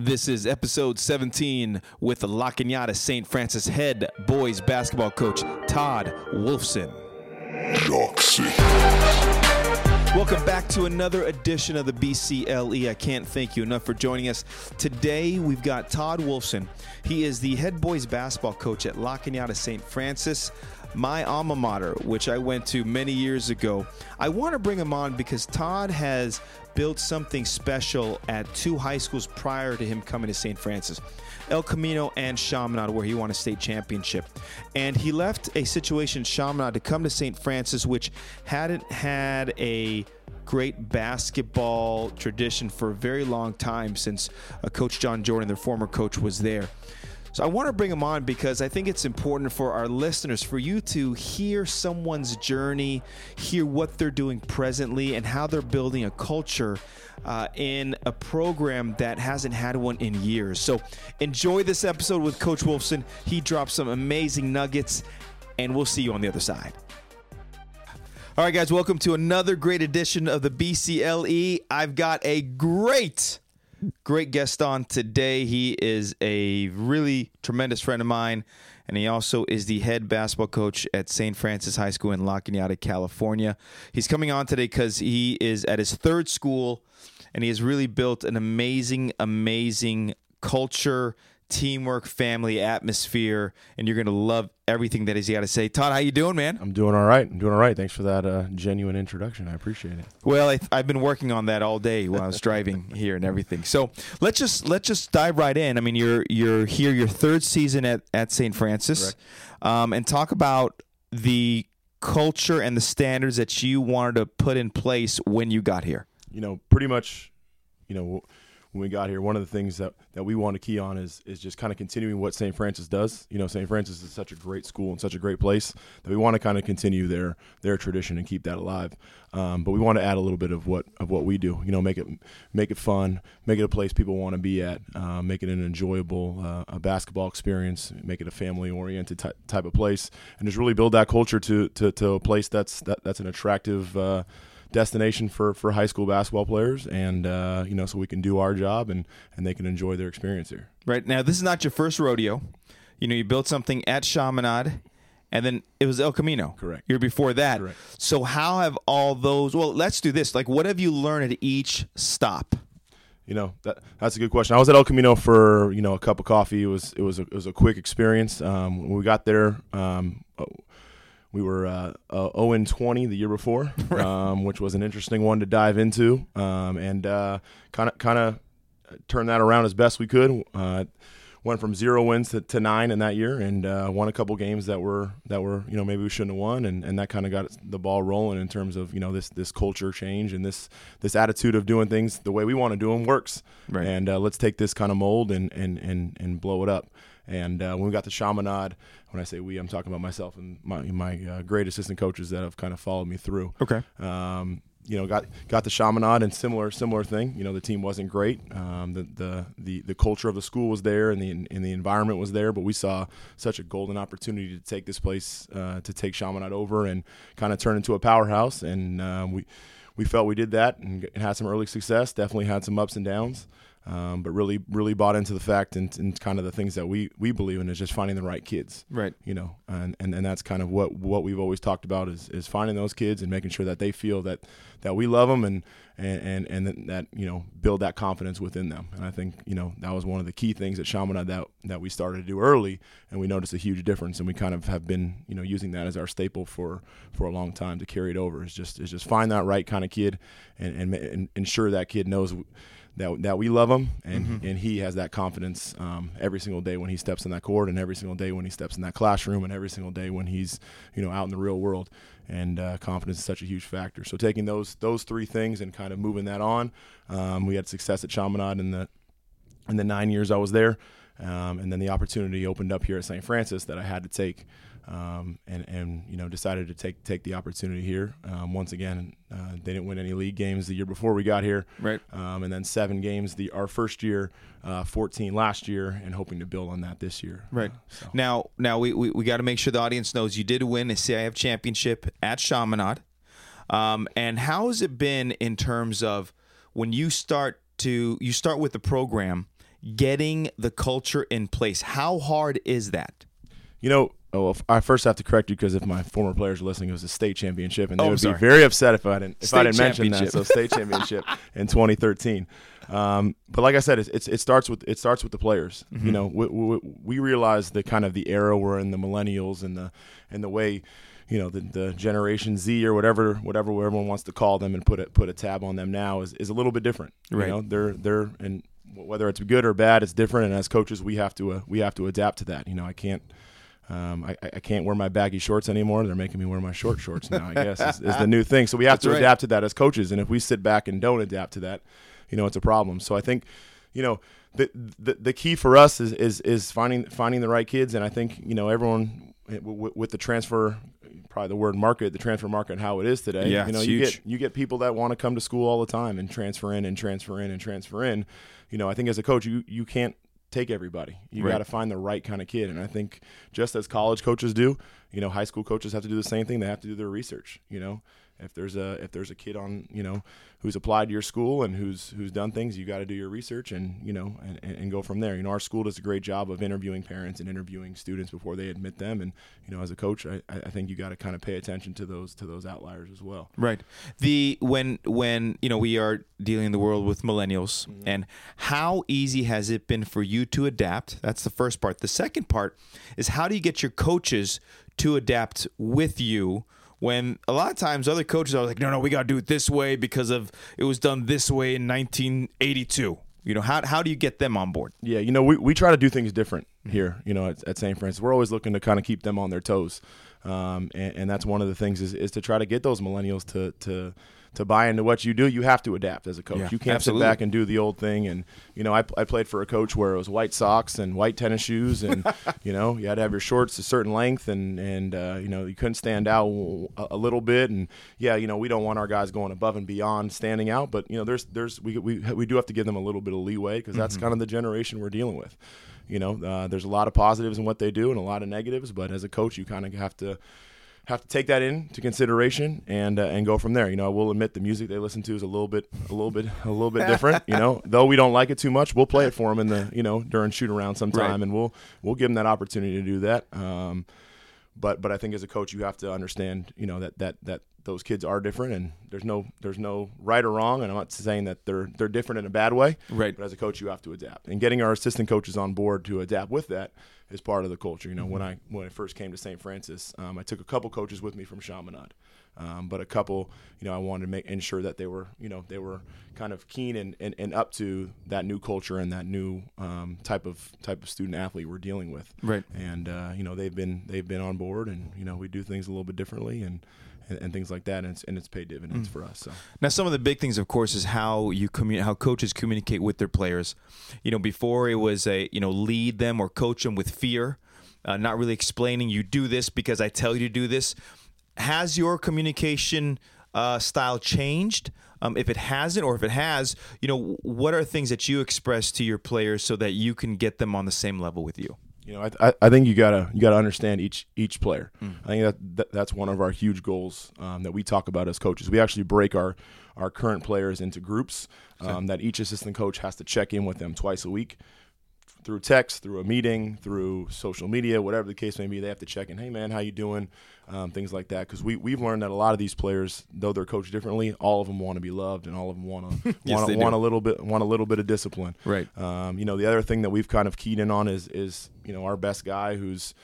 This is episode 17 with the La Cañada St. Francis head boys basketball coach Todd Wolfson. Welcome back to another edition of the BCLE. I can't thank you enough for joining us. Today we've got Todd Wolfson. He is the head boys basketball coach at La Cañada St. Francis my alma mater, which I went to many years ago. I want to bring him on because Todd has built something special at two high schools prior to him coming to St. Francis. El Camino and Chaminade, where he won a state championship. And he left a situation in Chaminade to come to St. Francis, which hadn't had a great basketball tradition for a very long time since uh, Coach John Jordan, their former coach, was there. So I want to bring him on because I think it's important for our listeners for you to hear someone's journey, hear what they're doing presently, and how they're building a culture uh, in a program that hasn't had one in years. So enjoy this episode with Coach Wolfson. He dropped some amazing nuggets, and we'll see you on the other side. All right, guys, welcome to another great edition of the BCLE. I've got a great great guest on today. He is a really tremendous friend of mine, and he also is the head basketball coach at St. Francis High School in La Cañada, California. He's coming on today because he is at his third school, and he has really built an amazing, amazing culture teamwork, family atmosphere, and you're going to love everything that he's got to say. Todd, how you doing, man? I'm doing all right. I'm doing all right. Thanks for that uh, genuine introduction. I appreciate it. Well, I, have been working on that all day while I was driving here and everything. So let's just let's just dive right in. I mean, you're you're here your third season at at St. Francis, um, and talk about the culture and the standards that you wanted to put in place when you got here. You know, pretty much, you know when we got here, one of the things that, that we want to key on is is just kind of continuing what St. Francis does. You know, St. Francis is such a great school and such a great place that we want to kind of continue their their tradition and keep that alive. Um, but we want to add a little bit of what of what we do. You know, make it make it fun, make it a place people want to be at, uh, make it an enjoyable uh, a basketball experience, make it a family oriented ty- type of place, and just really build that culture to to, to a place that's that, that's an attractive. Uh, destination for, for high school basketball players, and uh, you know, so we can do our job and and they can enjoy their experience here. Right now, this is not your first rodeo. You know, you built something at Chaminade, and then it was El Camino. Correct. Year before that. Correct. So how have all those? Well, let's do this. Like, what have you learned at each stop? You know that that's a good question. I was at El Camino for you know a cup of coffee. It was it was a, it was a quick experience. Um, when we got there, um, we were uh, uh, 0 and 20 the year before, um, which was an interesting one to dive into, um, and kind of kind of turned that around as best we could. Uh, went from zero wins to, to nine in that year, and uh, won a couple games that were that were you know maybe we shouldn't have won, and, and that kind of got the ball rolling in terms of you know this this culture change and this this attitude of doing things the way we want to do them works, right. and uh, let's take this kind of mold and and and and blow it up. And uh, when we got to Chaminade, when I say we, I'm talking about myself and my my uh, great assistant coaches that have kind of followed me through. Okay. Um, you know, got got the Chaminade and similar similar thing. You know, the team wasn't great. Um, the, the the the culture of the school was there, and the and the environment was there. But we saw such a golden opportunity to take this place, uh, to take Chaminade over, and kind of turn into a powerhouse. And uh, we we felt we did that and had some early success. Definitely had some ups and downs um, but really really bought into the fact and, and, kind of the things that we we believe in is just finding the right kids. Right. You know and, and and that's kind of what what we've always talked about is is finding those kids and making sure that they feel that that we love them and and and, and that you know build that confidence within them. And I think you know that was one of the key things at Chaminade that that we started to do early and we noticed a huge difference and we kind of have been you know using that as our staple for for a long time to carry it over. Is just is just find that right kind of kid and and, and ensure that kid knows that that we love him, and mm-hmm. and he has that confidence um, every single day when he steps in that court, and every single day when he steps in that classroom, and every single day when he's you know out in the real world. And uh, confidence is such a huge factor. So taking those those three things and kind of moving that on, um, we had success at Chaminade in the in the nine years I was there, um, and then the opportunity opened up here at St. Francis that I had to take um, and and you know decided to take take the opportunity here. Um, once again, uh, they didn't win any league games the year before we got here, right? Um, and then seven games the our first year, uh, 14 last year, and hoping to build on that this year. Right uh, so. now, now we we, we got to make sure the audience knows you did win a CIF championship at Chaminade. Um, and how has it been in terms of when you start to you start with the program? Getting the culture in place. How hard is that? You know, oh, I first have to correct you because if my former players are listening, it was a state championship, and they oh, would sorry. be very upset if I didn't if state I didn't mention that. So state championship in 2013. Um, but like I said, it's, it's, it starts with it starts with the players. Mm-hmm. You know, we, we, we realize the kind of the era we're in, the millennials, and the and the way you know the, the generation Z or whatever whatever everyone wants to call them and put a put a tab on them now is, is a little bit different. Right. You know, they're they're and whether it's good or bad, it's different. And as coaches, we have to uh, we have to adapt to that. You know, I can't. Um, I, I can't wear my baggy shorts anymore. They're making me wear my short shorts now. I guess is, is the new thing. So we have That's to right. adapt to that as coaches. And if we sit back and don't adapt to that, you know, it's a problem. So I think, you know, the the, the key for us is, is is finding finding the right kids. And I think you know everyone with, with the transfer, probably the word market, the transfer market, and how it is today. Yeah, you know, you huge. get you get people that want to come to school all the time and transfer in and transfer in and transfer in. You know, I think as a coach, you you can't take everybody. You Right. got to find the right kind of kid. And I think just as college coaches do, you know, high school coaches have to do the same thing. They have to do their research. You know, if there's a if there's a kid on you know who's applied to your school and who's who's done things, you got to do your research and you know and, and, and go from there. You know, our school does a great job of interviewing parents and interviewing students before they admit them. And you know, as a coach, I, I think you got to kind of pay attention to those to those outliers as well. Right. The when when you know we are dealing in the world with millennials mm-hmm. and how easy has it been for you to adapt? That's the first part. The second part is how do you get your coaches to adapt with you when a lot of times other coaches are like, no, no, we got to do it this way because of it was done this way in 1982. You know, how how do you get them on board? Yeah, you know, we, we try to do things different here, you know, at, at St. Francis. We're always looking to kind of keep them on their toes. Um, and, and that's one of the things is, is to try to get those millennials to, to, to buy into what you do. You have to adapt as a coach. Yeah, you can't absolutely. sit back and do the old thing. And, you know, I, I played for a coach where it was white socks and white tennis shoes. And, you know, you had to have your shorts a certain length and, and uh, you know, you couldn't stand out a, a little bit. And, yeah, you know, we don't want our guys going above and beyond standing out. But, you know, there's, there's we, we, we do have to give them a little bit of leeway because that's kind of the generation we're dealing with you know uh, there's a lot of positives in what they do and a lot of negatives but as a coach you kind of have to have to take that into consideration and uh, and go from there. You know i will admit the music they listen to is a little bit a little bit a little bit different you know. Though we don't like it too much we'll play it for them in the you know during shoot around sometime Right. and we'll we'll give them that opportunity to do that. Um, but but I think as a coach you have to understand you know that that that those kids are different and there's no there's no right or wrong and I'm not saying that they're they're different in a bad way Right. but as a coach you have to adapt and getting our assistant coaches on board to adapt with that is part of the culture you know when I when I first came to St. Francis um, I took a couple coaches with me from Chaminade um, but a couple you know I wanted to make ensure that they were you know they were kind of keen and, and, and up to that new culture and that new um, type of type of student athlete we're dealing with Right. and uh, you know they've been they've been on board and you know we do things a little bit differently and and, and things like that and it's, and it's paid dividends for us so Now, some of the big things, of course, is how you commu- how coaches communicate with their players. You know, before it was a you know lead them or coach them with fear, uh, not really explaining you do this because I tell you to do this. Has your communication uh, style changed? Um, if it hasn't, or if it has, you know, what are things that you express to your players so that you can get them on the same level with you? you know I, I, I think you gotta you gotta understand each each player. I think that, that that's one of our huge goals um, that we talk about as coaches. We actually break our our current players into groups um, that each assistant coach has to check in with them twice a week through text, through a meeting, through social media, whatever the case may be, they have to check in. Hey, man, how you doing? Um, things like that. Because we we've learned that a lot of these players, though they're coached differently, all of them want to be loved, and all of them want to Yes, want want a little bit want a little bit of discipline. Right. Um, you know, the other thing that we've kind of keyed in on is is you know our best guy who's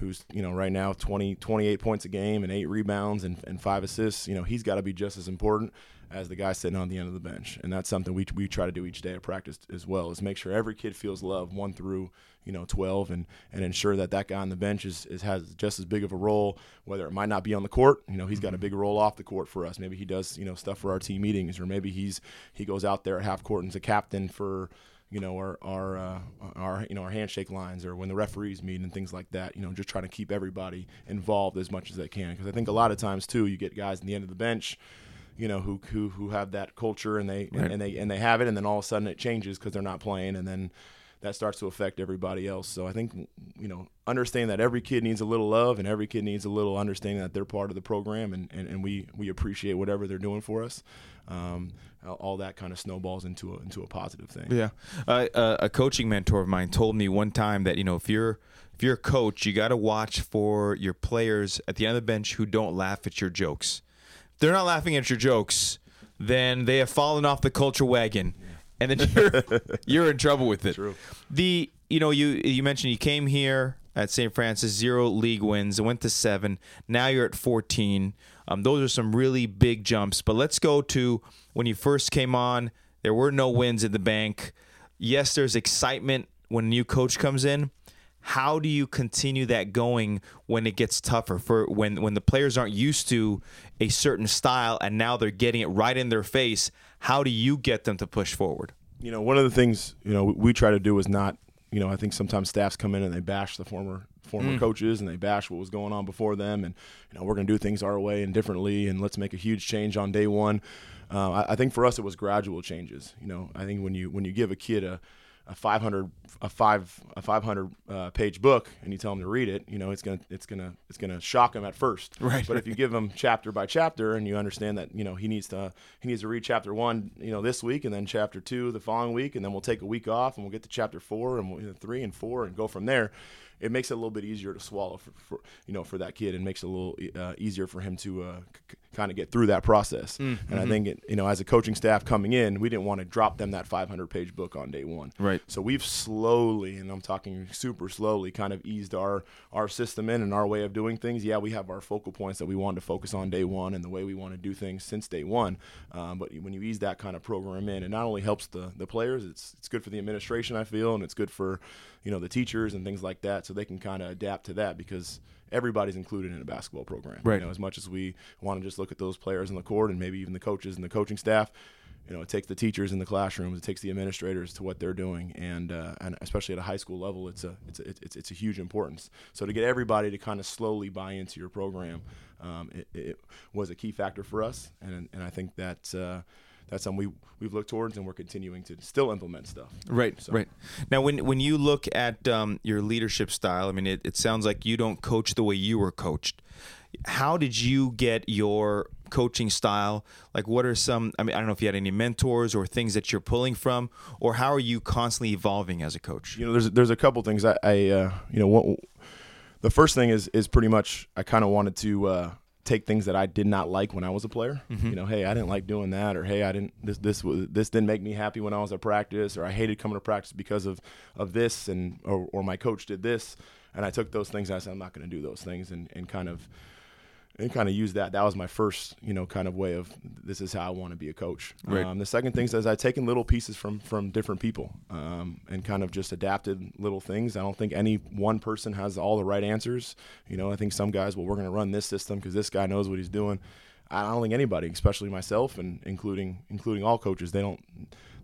who's you know right now 20 28 points a game and eight rebounds and, and five assists you know he's got to be just as important as the guy sitting on the end of the bench. And that's something we, we try to do each day of practice as well is make sure every kid feels love one through you know 12 and and ensure that that guy on the bench is, is has just as big of a role whether it might not be on the court you know he's got a mm-hmm. big role off the court for us. Maybe he does you know stuff for our team meetings or maybe he's he goes out there at half court and's a captain for you know, our our uh, our you know our handshake lines or when the referees meet and things like that. You know, just trying to keep everybody involved as much as they can because I think a lot of times too, you get guys in the end of the bench, you know, who who who have that culture and they Right. and they and they have it, and then all of a sudden it changes because they're not playing, and then that starts to affect everybody else. So I think you know understand that every kid needs a little love and every kid needs a little understanding that they're part of the program and, and, and we, we appreciate whatever they're doing for us. Um, all that kind of snowballs into a, into a positive thing. Yeah. Uh, a coaching mentor of mine told me one time that, you know, if you're, if you're a coach, you got to watch for your players at the end of the bench who don't laugh at your jokes. If they're not laughing at your jokes, then they have fallen off the culture wagon. And then you're you're in trouble with it. True. The you know you you mentioned you came here at St. Francis, zero league wins, and went to seven. Now you're at 14. Um, those are some really big jumps. But let's go to when you first came on. There were no wins in the bank. Yes, there's excitement when a new coach comes in. How do you continue that going when it gets tougher? For when when the players aren't used to a certain style and now they're getting it right in their face. How do you get them to push forward? You know, one of the things you know we try to do is not you know, I think sometimes staffs come in and they bash the former former mm. coaches and they bash what was going on before them, and you know, we're going to do things our way and differently, and let's make a huge change on day one. Uh, I, I, think for us it was gradual changes. You know, I think when you when you give a kid a a 500 a five a 500 uh, page book and you tell them to read it you know it's gonna it's gonna it's gonna shock them at first. Right. But if you give them chapter by chapter and you understand that you know he needs to he needs to read chapter one you know this week and then chapter two the following week and then we'll take a week off and we'll get to chapter four and we'll, you know, three and four and go from there it makes it a little bit easier to swallow for, for you know for that kid and makes it a little uh, easier for him to uh, c- kind of get through that process. Mm-hmm. And I think it, you know as a coaching staff coming in, we didn't want to drop them that 500 page book on day one. Right. So we've slowly, and I'm talking super slowly, kind of eased our our system in and our way of doing things. Yeah, we have our focal points that we wanted to focus on day one and the way we want to do things since day one. Um, but when you ease that kind of program in, it not only helps the the players, it's it's good for the administration, I feel, and it's good for you know the teachers and things like that, so they can kind of adapt to that because everybody's included in a basketball program. Right. You know, as much as we want to just look at those players on the court and maybe even the coaches and the coaching staff, you know, it takes the teachers in the classrooms, it takes the administrators to what they're doing, and uh, and especially at a high school level, it's a it's a, it's it's a huge importance. So to get everybody to kind of slowly buy into your program, um, it, it, was a key factor for us, and and I think that. Uh, that's something we we've looked towards and we're continuing to still implement stuff. Right, so. right. Now, when when you look at um, your leadership style, I mean, it, it sounds like you don't coach the way you were coached. How did you get your coaching style? Like, what are some? I mean, I don't know if you had any mentors or things that you're pulling from, or how are you constantly evolving as a coach? You know, there's there's a couple things I, I uh, you know, what, the first thing is is pretty much I kind of wanted to. Uh, take things that I did not like when I was a player. Mm-hmm. You know, hey, I didn't like doing that, or hey, I didn't this this was this didn't make me happy when I was at practice, or I hated coming to practice because of of this, and or, or my coach did this, and I took those things. And I said I'm not going to do those things, and and kind of and kind of use that. That was my first, you know, kind of way of this is how I want to be a coach. Right. Um, the second thing is I've taken little pieces from from different people um, and kind of just adapted little things. I don't think any one person has all the right answers. You know, I think some guys, well, we're going to run this system because this guy knows what he's doing. I don't think anybody, especially myself and including including all coaches, they don't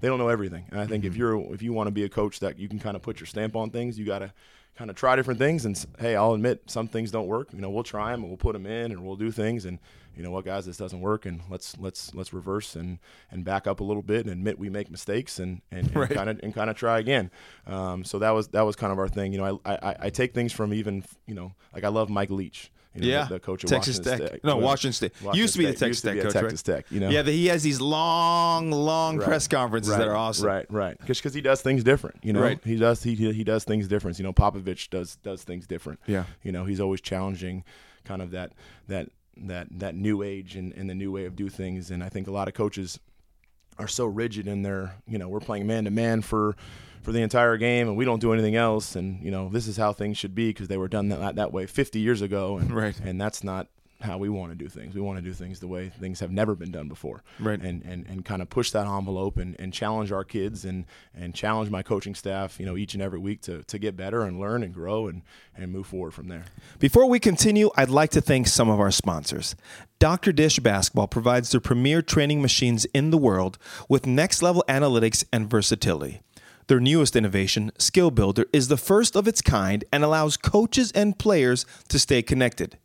they don't know everything. And I think mm-hmm. if you're if you want to be a coach that you can kind of put your stamp on things, you got to kind of try different things. And hey, I'll admit some things don't work. You know, we'll try them and we'll put them in and we'll do things. And you know what, guys, this doesn't work. And let's let's let's reverse and and back up a little bit and admit we make mistakes and and kind of and kind of try again. Um, so that was that was kind of our thing. You know, I, I I take things from even you know like I love Mike Leach. You know, yeah, the, the, coach of Texas Washington Tech. State. No, Washington State. Washington used to be the Texas Tech coach, Texas right? Tech. You know. Yeah, the, he has these long, long right. press conferences right. that are awesome. Right, right. Because he does things different. You know, right. he does he he does things different. You know, Popovich does does things different. Yeah. You know, he's always challenging, kind of that that that that new age and, and the new way of do things. And I think a lot of coaches are so rigid in their you know we're playing man to man for for the entire game and we don't do anything else and you know this is how things should be because they were done that that way 50 years ago and right. and that's not how we want to do things. We want to do things the way things have never been done before. Right. And and, and kind of push that envelope and, and challenge our kids and, and challenge my coaching staff, you know, each and every week to, to get better and learn and grow and, and move forward from there. Before we continue, I'd like to thank some of our sponsors. Dr. Dish Basketball provides the premier training machines in the world with next level analytics and versatility. Their newest innovation, Skill Builder, is the first of its kind and allows coaches and players to stay connected.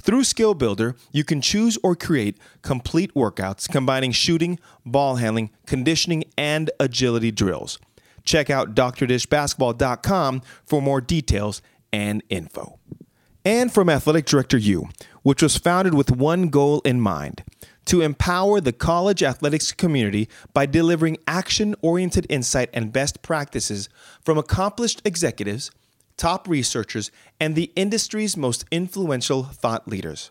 Through Skill Builder, you can choose or create complete workouts combining shooting, ball handling, conditioning, and agility drills. Check out drdishbasketball.com for more details and info. And from Athletic Director U, which was founded with one goal in mind to empower the college athletics community by delivering action oriented insight and best practices from accomplished executives, top researchers, and the industry's most influential thought leaders.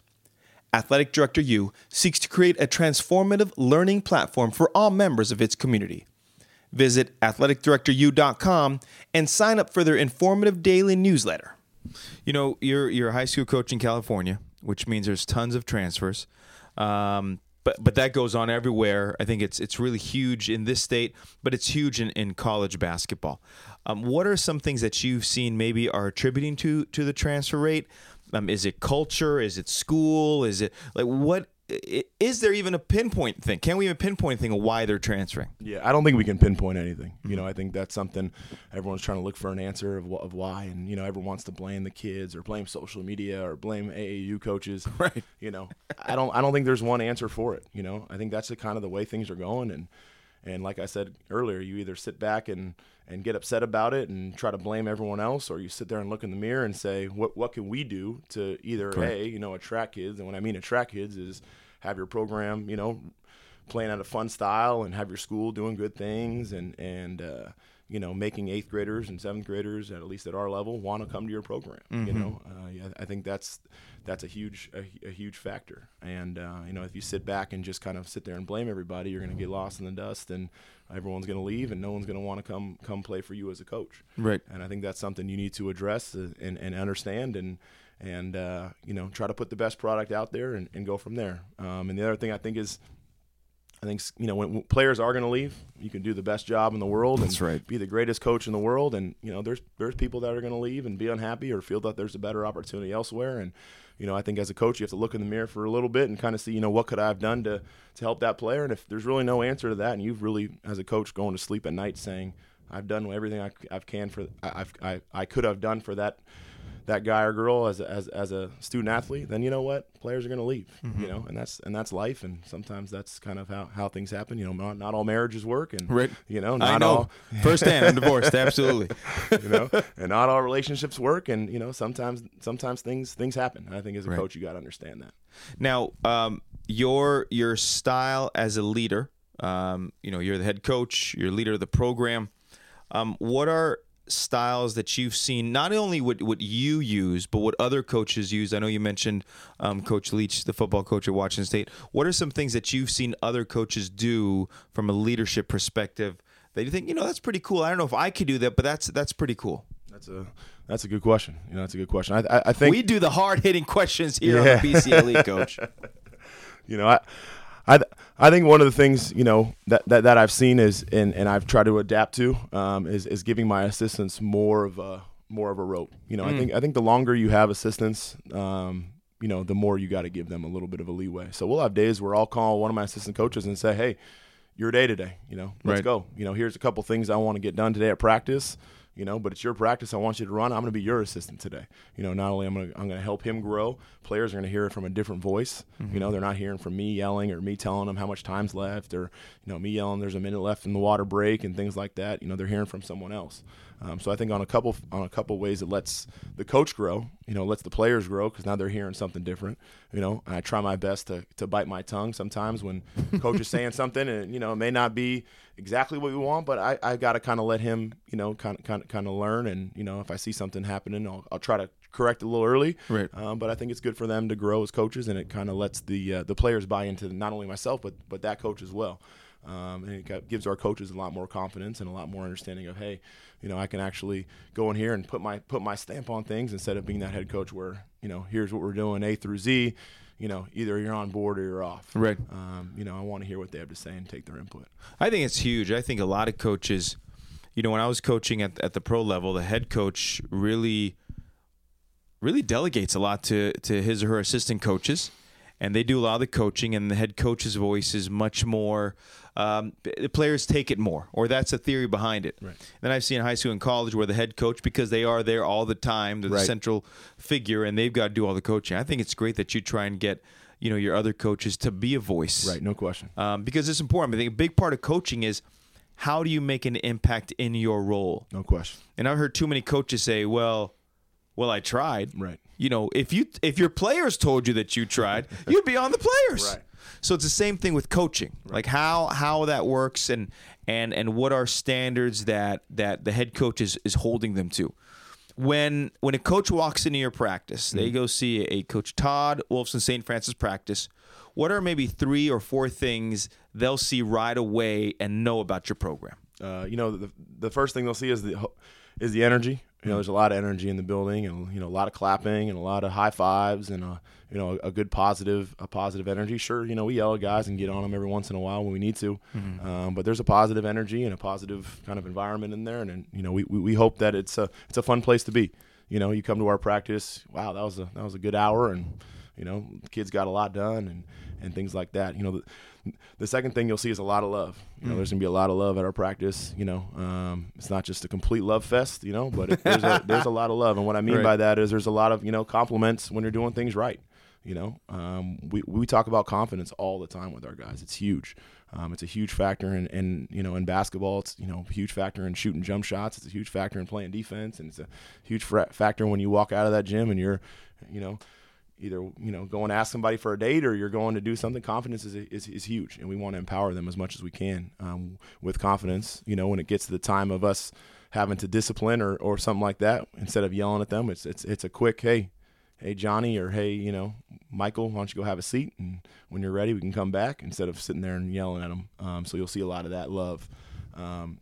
Athletic Director U seeks to create a transformative learning platform for all members of its community. Visit athleticdirectoru.com and sign up for their informative daily newsletter. You know, you're you're a high school coach in California, which means there's tons of transfers. Um, but but that goes on everywhere. I think it's it's really huge in this state, but it's huge in, in college basketball. Um, what are some things that you've seen maybe are attributing to to the transfer rate? Um, is it culture? Is it school? Is it like what? Is there even a pinpoint thing? Can we even pinpoint thing of why they're transferring? Yeah, I don't think we can pinpoint anything. You mm-hmm. know, I think that's something everyone's trying to look for an answer of, of why, and you know, everyone wants to blame the kids or blame social media or blame AAU coaches. Right. You know, I don't. I don't think there's one answer for it. You know, I think that's the kind of the way things are going, and and like I said earlier, you either sit back and and get upset about it and try to blame everyone else, or you sit there and look in the mirror and say, what what can we do to either Correct. a you know attract kids, and when I mean attract kids is have your program you know playing at a fun style and have your school doing good things and and uh, you know making eighth graders and seventh graders at least at our level want to come to your program. You know, uh, yeah, I think that's that's a huge a, a huge factor. And uh, you know, if you sit back and just kind of sit there and blame everybody, you're going to get lost in the dust and everyone's going to leave and no one's going to want to come come play for you as a coach. Right. And I think that's something you need to address uh, and, and understand and and uh, you know try to put the best product out there and, and go from there. Um, and the other thing I think is. I think you know when, players are going to leave, you can do the best job in the world That's and right. be the greatest coach in the world. And you know, there's there's people that are going to leave and be unhappy or feel that there's a better opportunity elsewhere. And you know, I think as a coach, you have to look in the mirror for a little bit and kind of see, you know, what could I have done to to help that player. And if there's really no answer to that, and you've really, as a coach, going to sleep at night saying, I've done everything I, I've can for I've, I I could have done for that that guy or girl as a, as as a student athlete, then you know what players are going to leave. Mm-hmm. You know, and that's and that's life, and sometimes that's kind of how, how things happen. You know, not, not all marriages work, and you know, I not know. all Firsthand, I'm divorced. Absolutely. you know, and not all relationships work, and you know, sometimes sometimes things things happen. I think as a Right. coach, you got to understand that. Now, um, your your style as a leader, um, you know, you're the head coach, you're leader of the program. Um, what are styles that you've seen? Not only what what you use, but what other coaches use. I know you mentioned um, Coach Leach, the football coach at Washington State. What are some things that you've seen other coaches do from a leadership perspective that you think, you know, that's pretty cool. I don't know if I could do that, but that's that's pretty cool. That's a that's a good question. You know, that's a good question. I I, I think We do the hard hitting questions here Yeah. on the BCLE, coach. you know, I, I, I think one of the things you know that, that, that I've seen is and, and I've tried to adapt to um, is, is giving my assistants more of a more of a rope. You know, I think I think the longer you have assistants, um, you know, the more you got to give them a little bit of a leeway. So we'll have days where I'll call one of my assistant coaches and say, "Hey, your day today. You know, let's Right. go. You know, here's a couple things I want to get done today at practice. You know, but it's your practice. I want you to run. I'm going to be your assistant today. You know, not only I'm going to I'm going to help him grow. Players are going to hear it from a different voice. You know, mm-hmm. they're not hearing from me yelling or me telling them how much time's left or you know me yelling there's a minute left in the water break and things like that. You know, they're hearing from someone else. Um, so I think on a couple on a couple ways it lets the coach grow. You know, lets the players grow because now they're hearing something different. You know, and I try my best to to bite my tongue sometimes when coach is saying something and you know it may not be exactly what we want, but I, I got to kind of let him you know kind of kind of kind of learn and you know if I see something happening I'll, I'll try to correct it a little early. Right. Um, but I think it's good for them to grow as coaches and it kind of lets the uh, the players buy into not only myself but but that coach as well. Um, and it gives our coaches a lot more confidence and a lot more understanding of hey, you know, I can actually go in here and put my put my stamp on things instead of being that head coach where you know here's what we're doing A through Z. You know, either you're on board or you're off. Right. Um, you know, I want to hear what they have to say and take their input. I think it's huge. I think a lot of coaches, you know, when I was coaching at, at the pro level, the head coach really, really delegates a lot to, to his or her assistant coaches. And they do a lot of the coaching, and the head coach's voice is much more. Um, the players take it more, or that's a theory behind it. Right. Then I've seen high school and college where the head coach, because they are there all the time, they're the central figure, and they've got to do all the coaching. I think it's great that you try and get, you know, your other coaches to be a voice Right. No question. um, because it's important. I think a big part of coaching is how do you make an impact in your role? No question. And I've heard too many coaches say, "Well, well, I tried." Right. You know, if you if your players told you that you tried, you'd be on the players. Right. So it's the same thing with coaching, like how how that works and and and what are standards that that the head coach is, is holding them to. When when a coach walks into your practice, they go see a coach Todd Wolfson St. Francis practice. What are maybe three or four things they'll see right away and know about your program? Uh, you know, the, the first thing they'll see is the is the energy. You know, there's a lot of energy in the building, and you know, a lot of clapping and a lot of high fives, and uh, you know, a, good positive, a positive energy. Sure, you know, we yell at guys and get on them every once in a while when we need to, mm-hmm. um, but there's a positive energy and a positive kind of environment in there, and, and you know, we, we, we hope that it's a it's a fun place to be. You know, you come to our practice, wow, that was a that was a good hour, and you know, kids got a lot done, and and things like that. You know, the, the second thing you'll see is a lot of love. You know, mm. there's gonna be a lot of love at our practice. You know, um, it's not just a complete love fest. You know, but it, there's a there's a lot of love, and what I mean right. by that is there's a lot of you know compliments when you're doing things right. You know, um, we we talk about confidence all the time with our guys. It's huge. Um, it's a huge factor in, in you know in basketball. It's you know a huge factor in shooting jump shots. It's a huge factor in playing defense, and it's a huge factor when you walk out of that gym and you're, you know, either you know go and ask somebody for a date or you're going to do something confidence is, is, is huge and we want to empower them as much as we can um, with confidence you know when it gets to the time of us having to discipline or, or something like that instead of yelling at them it's, it's it's a quick hey hey johnny or hey you know michael why don't you go have a seat? And when you're ready we can come back instead of sitting there and yelling at them um, so you'll see a lot of that love um,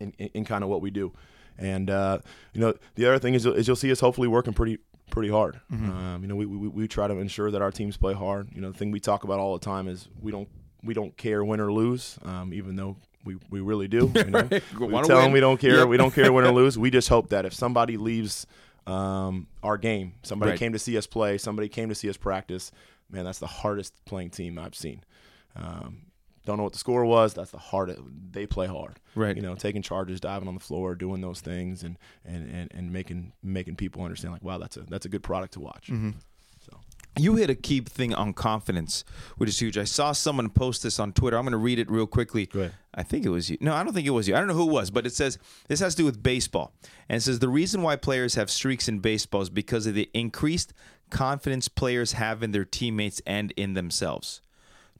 in, in, in kind of what we do. And uh, you know the other thing is, is you'll see us hopefully working pretty pretty hard. Mm-hmm. Um, you know, we, we we try to ensure that our teams play hard. You know, the thing we talk about all the time is we don't we don't care win or lose, um, even though we, we really do. You know? we tell win. them we don't care. Yep. We don't care win or lose. We just hope that if somebody leaves um, our game, somebody right. came to see us play, somebody came to see us practice. Man, that's the hardest playing team I've seen. Um, don't know what the score was. That's the hardest. They play hard, right? You know, taking charges, diving on the floor, doing those things, and and and, and making making people understand like, wow, that's a that's a good product to watch. Mm-hmm. So. You hit a key thing on confidence, which is huge. I saw someone post this on Twitter. I'm going to read it real quickly. I think it was you. No, I don't think it was you. I don't know who it was, but it says this has to do with baseball. And it says the reason why players have streaks in baseball is because of the increased confidence players have in their teammates and in themselves.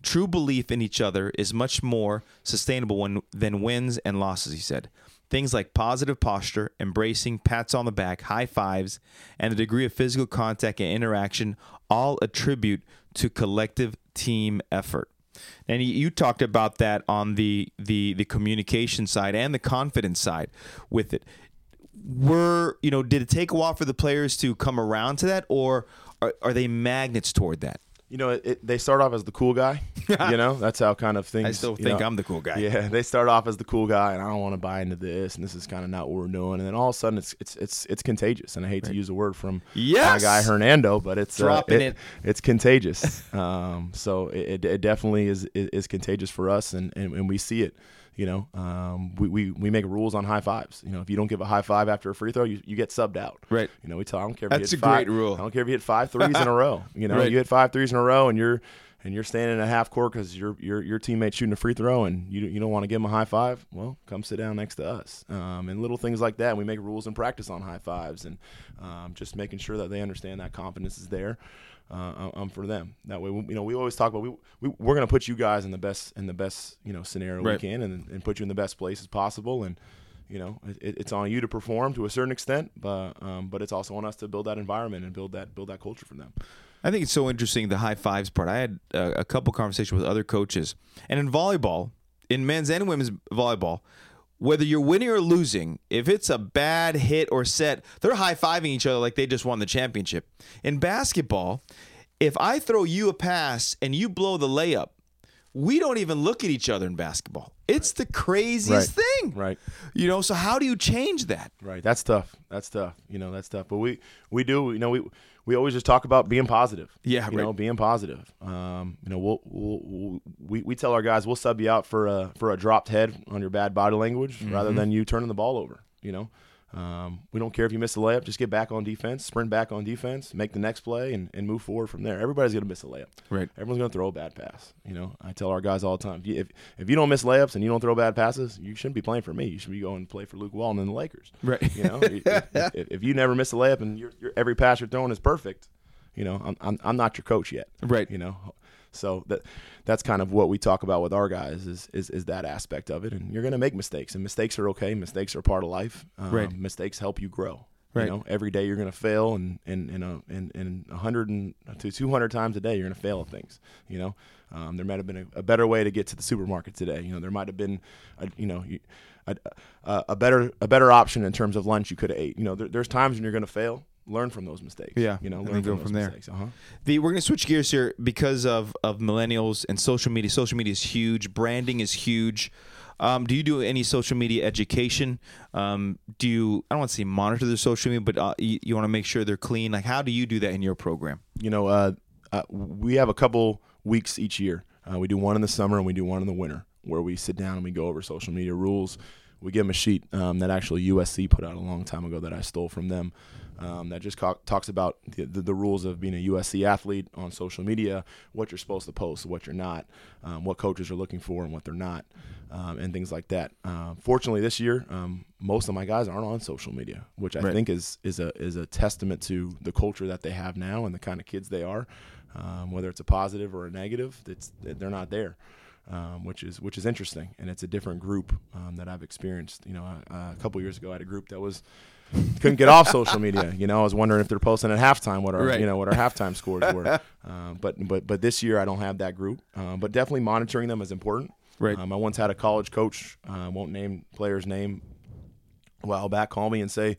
True belief in each other is much more sustainable when, than wins and losses, he said. Things like positive posture, embracing, pats on the back, high fives, and the degree of physical contact and interaction all attribute to collective team effort. And you talked about that on the, the the communication side and the confidence side with it. Were you know? Did it take a while for the players to come around to that, or are, are they magnets toward that? You know, it, it, they start off as the cool guy. you know, that's how kind of things. I still think know, I'm the cool guy. Yeah, they start off as the cool guy, and I don't want to buy into this, and this is kind of not what we're doing. And then all of a sudden, it's it's it's it's contagious. And I hate right. to use a word from yes! my guy Hernando, but it's uh, dropping uh, it, it, It's contagious. um, so it, it definitely is, is, is contagious for us, and, and and we see it. You know, um, we, we, we make rules on high fives. You know, if you don't give a high five after a free throw, you, you get subbed out. Right. You know, we tell I don't care. If That's you hit a five, great rule. I don't care if you hit five threes in a row. You know, right. you hit five threes in a row, and you're and you're standing in a half court because your your your teammate shooting a free throw and you you don't want to give him a high five. Well, come sit down next to us. Um, and little things like that. We make rules in practice on high fives and um, just making sure that they understand that confidence is there uh, um, for them. That way, you know, we always talk about we, we we're going to put you guys in the best in the best you know scenario right. we can, and, and put you in the best places possible. And you know, it, it's on you to perform to a certain extent, but um, but it's also on us to build that environment and build that build that culture for them. I think it's so interesting the high fives part. I had a, a couple conversations with other coaches, and in volleyball, in men's and women's volleyball, whether you're winning or losing, if it's a bad hit or set, they're high fiving each other like they just won the championship. In basketball, if I throw you a pass and you blow the layup, we don't even look at each other in basketball. It's the craziest right. thing. Right. You know, so how do you change that? Right. That's tough. That's tough. You know, that's tough. But we we do, you know, we we always just talk about being positive. Yeah, you right. know, being positive. Um, you know, we'll, we'll, we we tell our guys we'll sub you out for a for a dropped head on your bad body language mm-hmm. rather than you turning the ball over. You know, Um, we don't care if you miss a layup, just get back on defense, sprint back on defense, make the next play, and, and move forward from there. Everybody's going to miss a layup. Right. Everyone's going to throw a bad pass. You know, I tell our guys all the time if you, if, if you don't miss layups and you don't throw bad passes, you shouldn't be playing for me. You should be going to play for Luke Walton and the Lakers. Right. You know, if, if, if you never miss a layup and you're, you're, every pass you're throwing is perfect, you know, I'm, I'm, I'm not your coach yet. Right. You know, so that that's kind of what we talk about with our guys is is, is that aspect of it. And you're going to make mistakes, and mistakes are okay. Mistakes are part of life. Um, Right. Mistakes help you grow. Right. You know, every day you're going to fail, and and and a, and, and 100 and to 200 times a day you're going to fail at things. You know, um, there might have been a, a better way to get to the supermarket today. You know, there might have been, a, you know. A, a better a better option in terms of lunch you could have ate. You know, there, there's times when you're going to fail. Learn from those mistakes. Yeah, you know, learn from, from those there. mistakes. Uh-huh. The, we're going to switch gears here because of, of millennials and social media. Social media is huge. Branding is huge. Um, do you do any social media education? Um, do you, I don't want to say monitor their social media, but uh, you, you want to make sure they're clean? Like, how do you do that in your program? you know, uh, uh, we have a couple weeks each year. Uh, we do one in the summer and we do one in the winter, where we sit down and we go over social media rules. We give them a sheet um, that actually USC put out a long time ago that I stole from them. Um, that just co- talks about the, the, the rules of being a USC athlete on social media, what you're supposed to post, what you're not, um, what coaches are looking for and what they're not, um, and things like that. Uh, fortunately, this year, um, most of my guys aren't on social media, which I Right. think is is a is a testament to the culture that they have now and the kind of kids they are. Um, whether it's a positive or a negative, it's they're not there, um, which is which is interesting, and it's a different group um, that I've experienced. You know, uh, a couple years ago, I had a group that was couldn't get off social media. You know, I was wondering if they're posting at halftime what our Right. you know what our halftime scores were. Um, but but but this year I don't have that group. Um, but definitely monitoring them is important. Right. Um, I once had a college coach. uh, won't name player's name. A while back, call me and say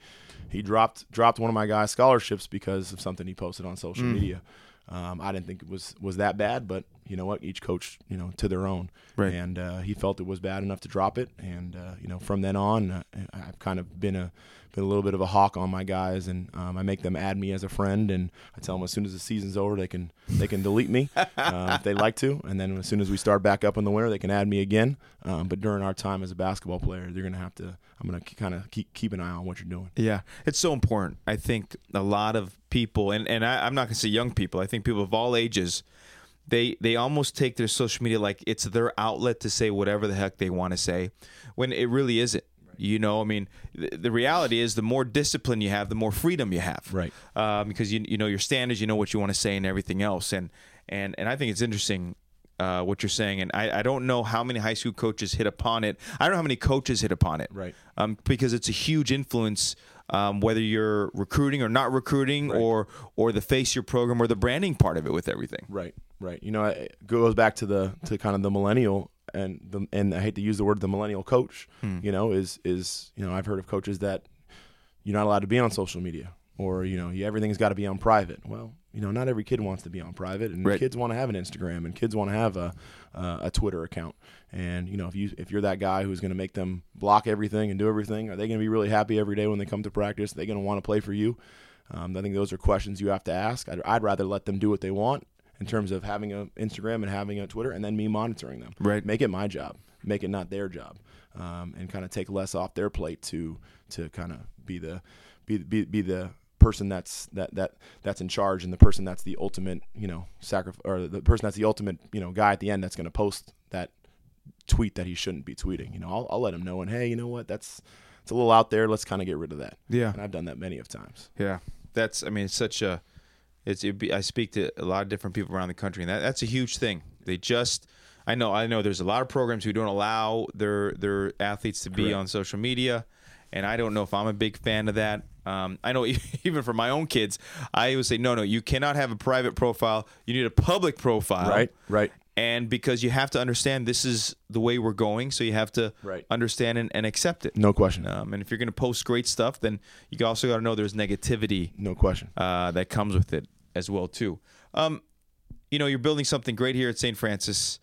he dropped dropped one of my guys' scholarships because of something he posted on social Mm. media. Um, I didn't think it was was that bad, but you know what? Each coach, you know, to their own. Right. And uh, he felt it was bad enough to drop it, and uh, you know, from then on, uh, I've kind of been a been a little bit of a hawk on my guys, and um, I make them add me as a friend, and I tell them as soon as the season's over, they can they can delete me uh, if they like to, and then as soon as we start back up in the winter, they can add me again. Um, but during our time as a basketball player, you're gonna have to. I'm gonna kind of keep keep an eye on what you're doing. Yeah, it's so important. I think a lot of people, and, and I, I'm not going to say young people, I think people of all ages, they they almost take their social media like it's their outlet to say whatever the heck they want to say, when it really isn't. You know, I mean, the, the reality is the more discipline you have, the more freedom you have. Right. Um, because you you know your standards, you know what you want to say, and everything else. And and and I think it's interesting. Uh, what you're saying, and I, I don't know how many high school coaches hit upon it. I don't know how many coaches hit upon it, Right. Um, because it's a huge influence, um, whether you're recruiting or not recruiting, or or the face your program or the branding part of it with everything. Right, right. You know, it goes back to the to kind of the millennial and the and I hate to use the word the millennial coach. You know, is is you know I've heard of coaches that you're not allowed to be on social media or you know everything's got to be on private. Well, you know, not every kid wants to be on private, and Right. kids want to have an Instagram, and kids want to have a uh, a Twitter account. And you know, if you if you're that guy who's going to make them block everything and do everything, are they going to be really happy every day when they come to practice? Are they going to want to play for you? Um, I think those are questions you have to ask. I'd, I'd rather let them do what they want in terms of having an Instagram and having a Twitter, and then me monitoring them. Right. Make it my job. Make it not their job, um, and kind of take less off their plate to to kind of be the be, be be the person that's that that that's in charge and the person that's the ultimate you know sacrifice or the person that's the ultimate you know guy at the end that's going to post that tweet that he shouldn't be tweeting. You know, I'll, I'll let him know and hey, you know what, that's it's a little out there. Let's kind of get rid of that. Yeah. and I've done that many of times. Yeah, that's. I mean, it's such a. It's. It'd be, I speak to a lot of different people around the country, and that, that's a huge thing. They just. I know. I know. There's a lot of programs who don't allow their their athletes to be Correct. on social media, and I don't know if I'm a big fan of that. Um, I know even for my own kids, I would say no, no. You cannot have a private profile. You need a public profile. Right, right. And because you have to understand this is the way we're going, so you have to Right. understand and, and accept it. No question. Um, and if you're going to post great stuff, then you also got to know there's negativity No question. uh, that comes with it as well too. Um, you know, you're building something great here at St. Francis.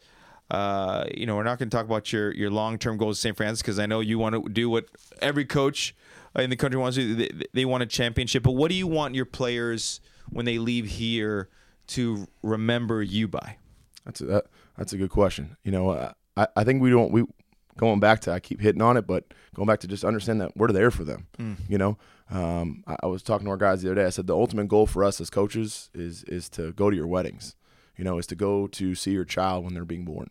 Uh, you know, we're not going to talk about your your long term goals St. Francis because I know you want to do what every coach in the country wants to. do. They, they want a championship, but what do you want your players when they leave here to remember you by? That's a, that, that's a good question. You know, I, I think we don't we going back to I keep hitting on it, but going back to just understand that we're there for them. Mm. You know, um, I, I was talking to our guys the other day. I said the ultimate goal for us as coaches is is to go to your weddings. You know, is to go to see your child when they're being born,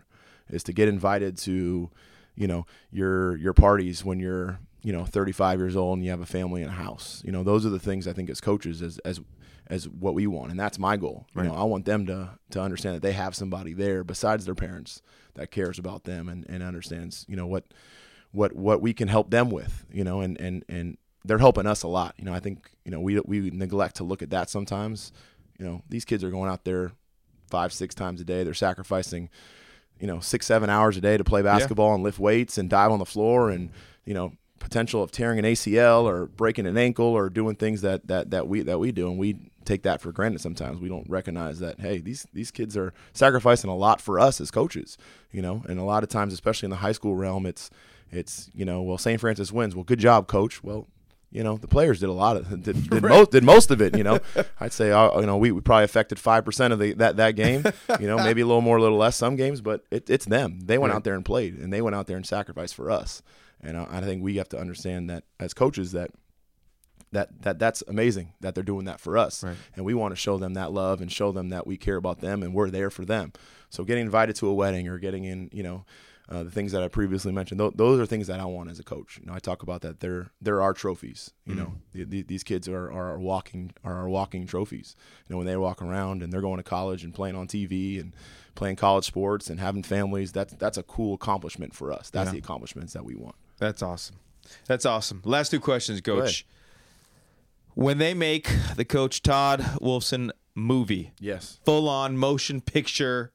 is to get invited to, you know, your your parties when you're you know 35 years old and you have a family and a house. You know, those are the things I think as coaches as as as what we want, and that's my goal. You right. know, I want them to to understand that they have somebody there besides their parents that cares about them and, and understands, you know, what what what we can help them with. You know, and and and they're helping us a lot. You know, I think you know we we neglect to look at that sometimes. You know, these kids are going out there five six times a day. They're sacrificing, you know, six seven hours a day to play basketball yeah. and lift weights and dive on the floor and you know potential of tearing an ACL or breaking an ankle or doing things that that that we that we do and we take that for granted sometimes we don't recognize that hey these these kids are sacrificing a lot for us as coaches you know and a lot of times especially in the high school realm it's it's you know well St. Francis wins well good job coach well you know the players did a lot of did, did right. most did most of it you know I'd say uh, you know we, we probably affected 5% of the that that game you know maybe a little more a little less some games but it, it's them they went right. out there and played and they went out there and sacrificed for us and I, I think we have to understand that as coaches that that that that's amazing that they're doing that for us right. and we want to show them that love and show them that we care about them and we're there for them so getting invited to a wedding or getting in you know uh, the things that I previously mentioned. Th- those are things that I want as a coach. You know I talk about that there there are trophies you mm-hmm. know. The, the, these kids are, are walking are walking trophies. You know when they walk around and they're going to college and playing on TV and playing college sports and having families that's that's a cool accomplishment for us. That's yeah. the accomplishments that we want. That's awesome. That's awesome. Last two questions coach. when they make the Coach Todd Wolfson movie, yes, full on motion picture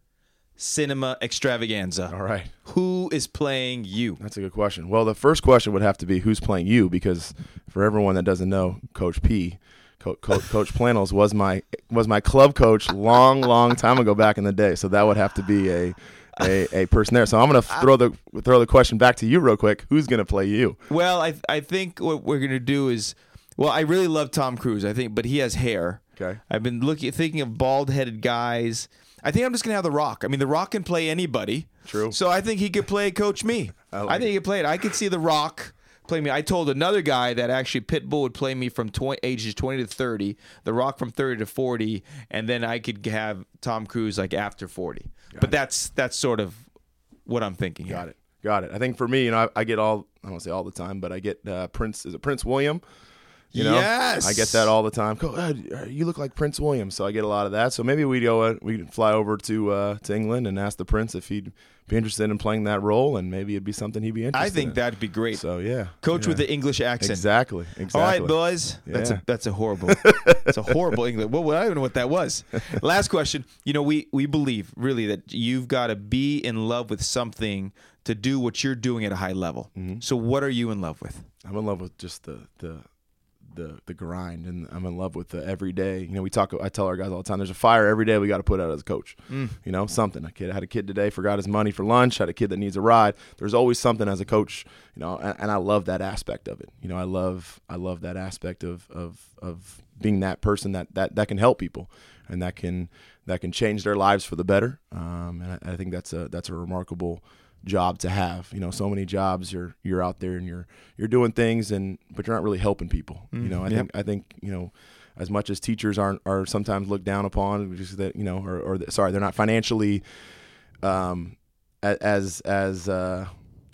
cinema extravaganza. All right. Who is playing you? That's a good question. Well, the first question would have to be who's playing you because for everyone that doesn't know, Coach P, Co- Co- Coach Plannels was my was my club coach long, long time ago back in the day. So that would have to be a a, a person there. So I'm gonna throw the throw the question back to you real quick. Who's gonna play you? Well, I I think what we're gonna do is well, I really love Tom Cruise. I think, but he has hair. Okay. I've been looking, thinking of bald-headed guys. I think I'm just gonna have The Rock. I mean, The Rock can play anybody. True. So I think he could play Coach Me. I, like I think he could play it. I could see The Rock play me. I told another guy that actually Pitbull would play me from 20, ages 20 to 30, The Rock from 30 to 40, and then I could have Tom Cruise like after 40. Got but it. that's that's sort of what I'm thinking. Got here. it. Got it. I think for me, you know, I, I get all I don't say all the time, but I get uh, Prince. Is it Prince William? You know, yes. I get that all the time. Uh, you look like Prince William, so I get a lot of that. So maybe we go, uh, we fly over to uh, to England and ask the Prince if he'd be interested in playing that role, and maybe it'd be something he'd be interested. In. I think in. that'd be great. So yeah, coach yeah. with the English accent. Exactly. Exactly. All right, boys. Yeah. That's a that's a horrible. that's a horrible English. Well, I don't know what that was. Last question. You know, we we believe really that you've got to be in love with something to do what you're doing at a high level. Mm-hmm. So, what are you in love with? I'm in love with just the the the the grind and I'm in love with the everyday. You know, we talk. I tell our guys all the time. There's a fire every day we got to put out as a coach. Mm. You know, something. A kid I had a kid today forgot his money for lunch. Had a kid that needs a ride. There's always something as a coach. You know, and, and I love that aspect of it. You know, I love I love that aspect of of of being that person that that that can help people and that can that can change their lives for the better. Um, and I, I think that's a that's a remarkable job to have. You know, so many jobs you're you're out there and you're you're doing things and but you're not really helping people. Mm, you know, I yep. think I think you know as much as teachers aren't are sometimes looked down upon, just that you know, or, or sorry, they're not financially um, as as uh,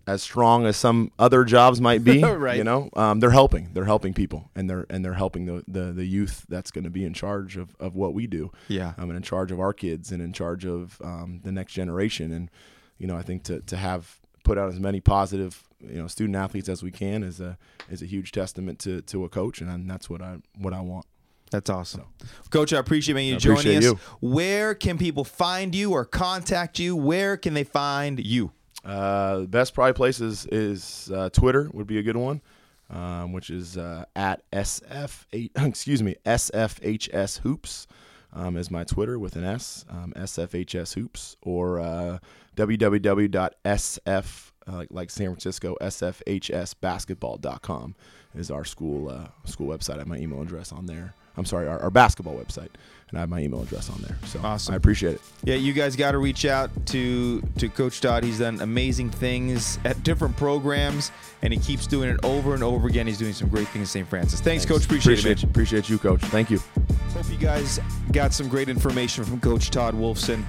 as strong as some other jobs might be. right. You know, um, they're helping. They're helping people, and they're and they're helping the the, the youth that's going to be in charge of, of what we do. Yeah, um, and in charge of our kids, and in charge of um, the next generation. And you know, I think to, to have put out as many positive, you know, student athletes as we can is a is a huge testament to, to a coach, and that's what I what I want. That's awesome, so. Coach. I appreciate you I joining appreciate us. You. Where can people find you or contact you? Where can they find you? Uh, the best probably places is uh, Twitter would be a good one, um, which is uh, at sf excuse me sfhs hoops um, is my Twitter with an S, um, SFHS Hoops, or uh, www.sf, uh, like, San Francisco, sfhsbasketball.com is our school uh, school website. I have my email address on there. I'm sorry, our, our basketball website, and I have my email address on there. So Awesome. I appreciate it. Yeah, you guys got to reach out to to Coach Todd. He's done amazing things at different programs, and he keeps doing it over and over again. He's doing some great things at St. Francis. Thanks, Coach. Appreciate, appreciate it. you. Appreciate you, Coach. Thank you. Hope you guys got some great information from Coach Todd Wolfson.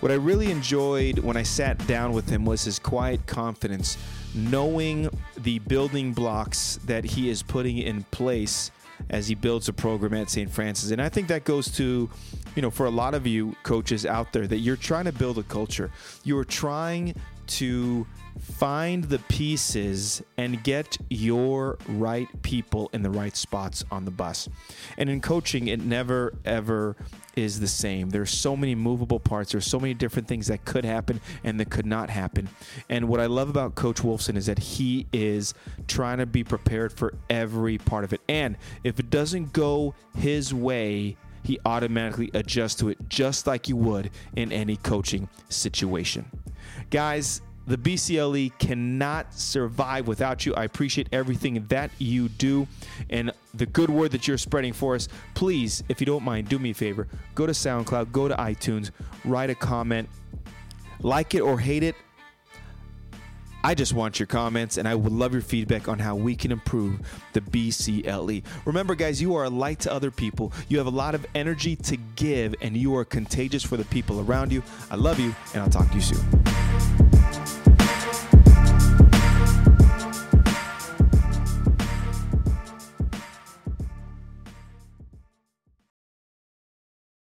What I really enjoyed when I sat down with him was his quiet confidence, knowing the building blocks that he is putting in place as he builds a program at St. Francis. And I think that goes to, you know, for a lot of you coaches out there that you're trying to build a culture. You're trying to find the pieces and get your right people in the right spots on the bus. And in coaching, it never ever is the same. There's so many movable parts. There's so many different things that could happen and that could not happen. And what I love about Coach Wolfson is that he is trying to be prepared for every part of it. And if it doesn't go his way, he automatically adjusts to it just like you would in any coaching situation. Guys, the BCLE cannot survive without you. I appreciate everything that you do and the good word that you're spreading for us. Please, if you don't mind, do me a favor go to SoundCloud, go to iTunes, write a comment, like it or hate it. I just want your comments and I would love your feedback on how we can improve the BCLE. Remember, guys, you are a light to other people. You have a lot of energy to give and you are contagious for the people around you. I love you and I'll talk to you soon.